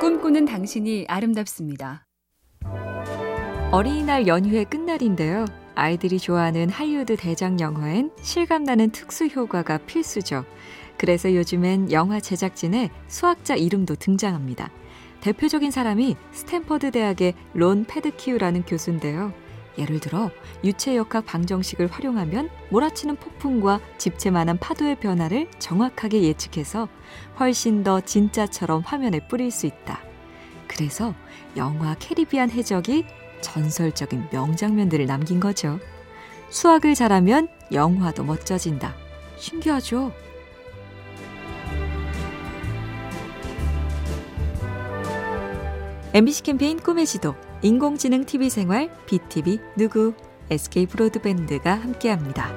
꿈꾸는 당신이 아름답습니다. 어린이날 연휴의 끝날인데요. 아이들이 좋아하는 할리우드 대작 영화엔 실감나는 특수 효과가 필수죠. 그래서 요즘엔 영화 제작진에 수학자 이름도 등장합니다. 대표적인 사람이 스탠퍼드 대학의 론 패드키우라는 교수인데요. 예를 들어 유체역학 방정식을 활용하면 몰아치는 폭풍과 집채만한 파도의 변화를 정확하게 예측해서 훨씬 더 진짜처럼 화면에 뿌릴 수 있다. 그래서 영화 캐리비안 해적이 전설적인 명장면들을 남긴 거죠. 수학을 잘하면 영화도 멋져진다. 신기하죠? MBC 캠페인 꿈의 지도, 인공지능 TV 생활, BTV 누구, SK 브로드밴드가 함께합니다.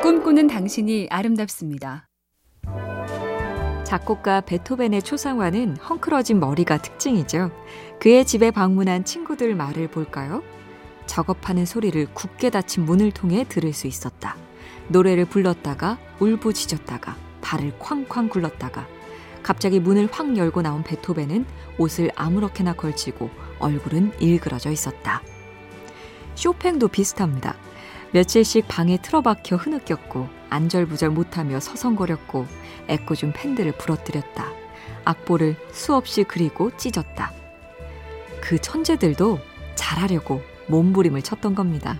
꿈꾸는 당신이 아름답습니다. 작곡가 베토벤의 초상화는 헝클어진 머리가 특징이죠. 그의 집에 방문한 친구들 말을 볼까요? 작업하는 소리를 굳게 닫힌 문을 통해 들을 수 있었다. 노래를 불렀다가 울부짖었다가 발을 쾅쾅 굴렀다가 갑자기 문을 확 열고 나온 베토벤은 옷을 아무렇게나 걸치고 얼굴은 일그러져 있었다. 쇼팽도 비슷합니다. 며칠씩 방에 틀어박혀 흐느꼈고 안절부절 못하며 서성거렸고 애꿎은 팬들을 부러뜨렸다. 악보를 수없이 그리고 찢었다. 그 천재들도 잘하려고 몸부림을 쳤던 겁니다.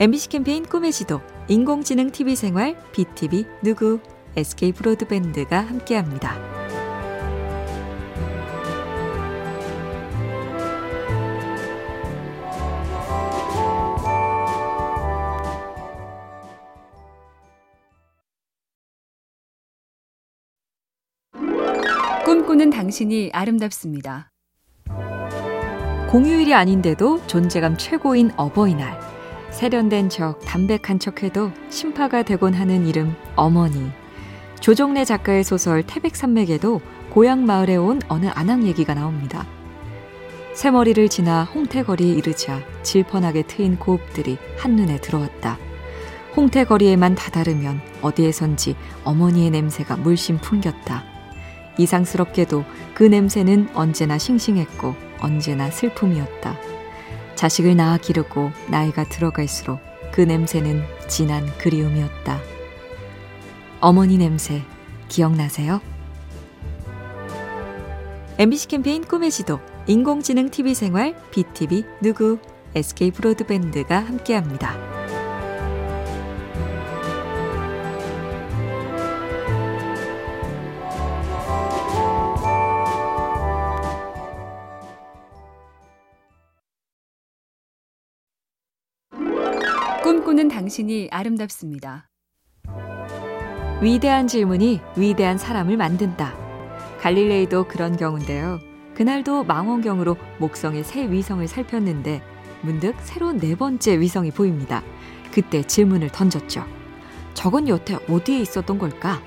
MBC 캠페인 꿈의 지도, 인공지능 TV 생활, BTV 누구, SK 브로드밴드가 함께합니다. 꿈꾸는 당신이 아름답습니다. 공휴일이 아닌데도 존재감 최고인 어버이날. 세련된 척, 담백한 척해도 심파가 되곤 하는 이름 어머니. 조정래 작가의 소설 태백산맥에도 고향 마을에 온 어느 안악 얘기가 나옵니다. 새머리를 지나 홍태거리에 이르자 질펀하게 트인 고읍들이 한눈에 들어왔다. 홍태거리에만 다다르면 어디에선지 어머니의 냄새가 물씬 풍겼다. 이상스럽게도 그 냄새는 언제나 싱싱했고 언제나 슬픔이었다. 자식을 낳아 기르고 나이가 들어갈수록 그 냄새는 진한 그리움이었다. 어머니 냄새 기억나세요? MBC 캠페인 꿈의 지도, 인공지능 TV 생활, BTV 누구, SK 브로드밴드가 함께합니다. 꿈꾸는 당신이 아름답습니다. 위대한 질문이 위대한 사람을 만든다. 갈릴레이도 그런 경우인데요. 그날도 망원경으로 목성의 새 위성을 살폈는데 문득 새로운 네 번째 위성이 보입니다. 그때 질문을 던졌죠. 저건 여태 어디에 있었던 걸까?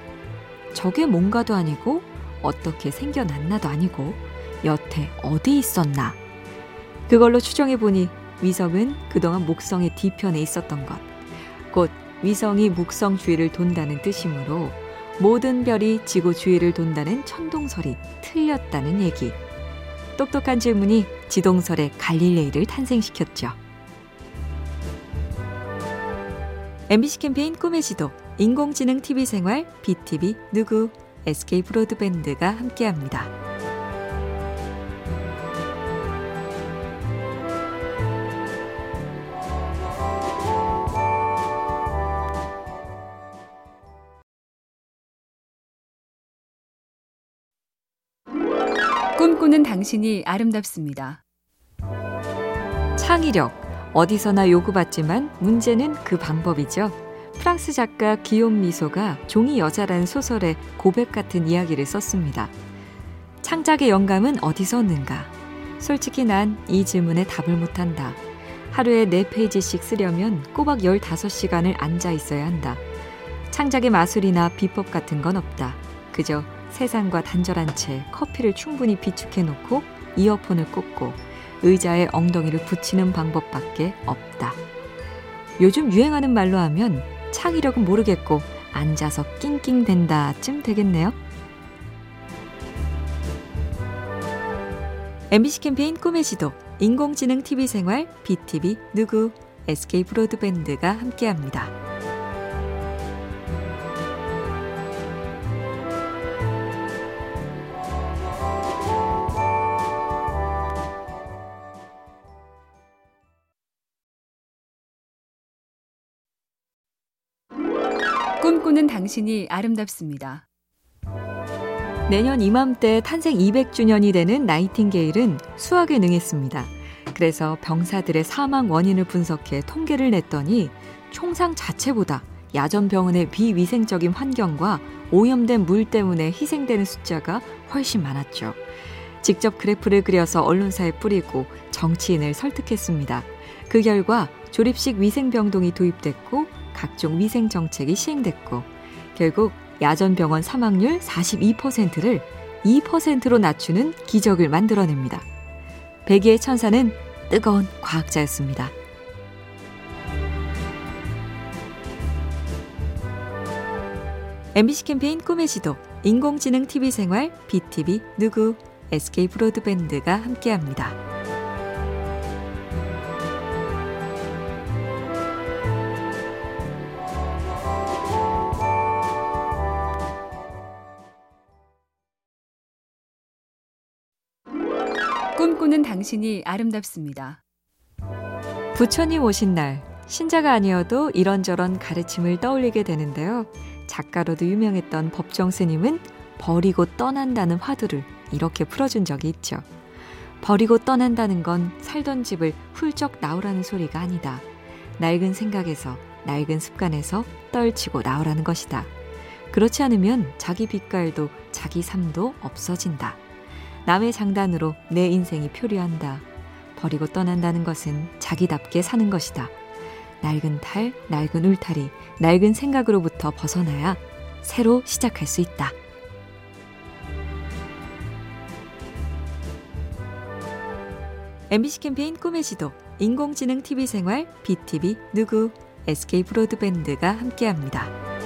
저게 뭔가도 아니고 어떻게 생겨났나도 아니고 여태 어디 있었나? 그걸로 추정해 보니 위성은 그동안 목성의 뒤편에 있었던 것. 곧 위성이 목성 주위를 돈다는 뜻이므로 모든 별이 지구 주위를 돈다는 천동설이 틀렸다는 얘기. 똑똑한 질문이 지동설의 갈릴레이를 탄생시켰죠. MBC 캠페인 꿈의 지도, 인공지능 TV 생활, BTV 누구, SK 브로드밴드가 함께합니다. 꿈꾸는 당신이 아름답습니다. 창의력, 어디서나 요구받지만 문제는 그 방법이죠. 프랑스 작가 기욤 미소가 종이 여자라는 소설에 고백 같은 이야기를 썼습니다. 창작의 영감은 어디서 얻는가? 솔직히 난 이 질문에 답을 못한다. 하루에 4페이지씩 쓰려면 꼬박 15시간을 앉아 있어야 한다. 창작의 마술이나 비법 같은 건 없다. 그저 세상과 단절한 채 커피를 충분히 비축해 놓고 이어폰을 꽂고 의자에 엉덩이를 붙이는 방법밖에 없다. 요즘 유행하는 말로 하면 창의력은 모르겠고 앉아서 낑낑댄다쯤 되겠네요. MBC 캠페인 꿈의 지도, 인공지능 TV 생활, BTV 누구, SK 브로드밴드가 함께합니다. 꿈꾸는 당신이 아름답습니다. 내년 이맘때 탄생 200주년이 되는 나이팅게일은 수학에 능했습니다. 그래서 병사들의 사망 원인을 분석해 통계를 냈더니 총상 자체보다 야전병원의 비위생적인 환경과 오염된 물 때문에 희생되는 숫자가 훨씬 많았죠. 직접 그래프를 그려서 언론사에 뿌리고 정치인을 설득했습니다. 그 결과 조립식 위생병동이 도입됐고 각종 위생 정책이 시행됐고 결국 야전 병원 사망률 42%를 2%로 낮추는 기적을 만들어냅니다. 백의의 천사는 뜨거운 과학자였습니다. MBC 캠페인 꿈의 지도, 인공지능 TV 생활, BTV 누구, SK 브로드밴드가 함께합니다. 꿈꾸는 당신이 아름답습니다. 부처님 오신 날, 신자가 아니어도 이런저런 가르침을 떠올리게 되는데요. 작가로도 유명했던 법정 스님은 버리고 떠난다는 화두를 이렇게 풀어준 적이 있죠. 버리고 떠난다는 건 살던 집을 훌쩍 나오라는 소리가 아니다. 낡은 생각에서, 낡은 습관에서 떨치고 나오라는 것이다. 그렇지 않으면 자기 빛깔도 자기 삶도 없어진다. 남의 장단으로 내 인생이 표류한다. 버리고 떠난다는 것은 자기답게 사는 것이다. 낡은 탈, 낡은 울타리, 낡은 생각으로부터 벗어나야 새로 시작할 수 있다. MBC 캠페인 꿈의 지도, 인공지능 TV 생활, BTV 누구, SK 브로드밴드가 함께합니다.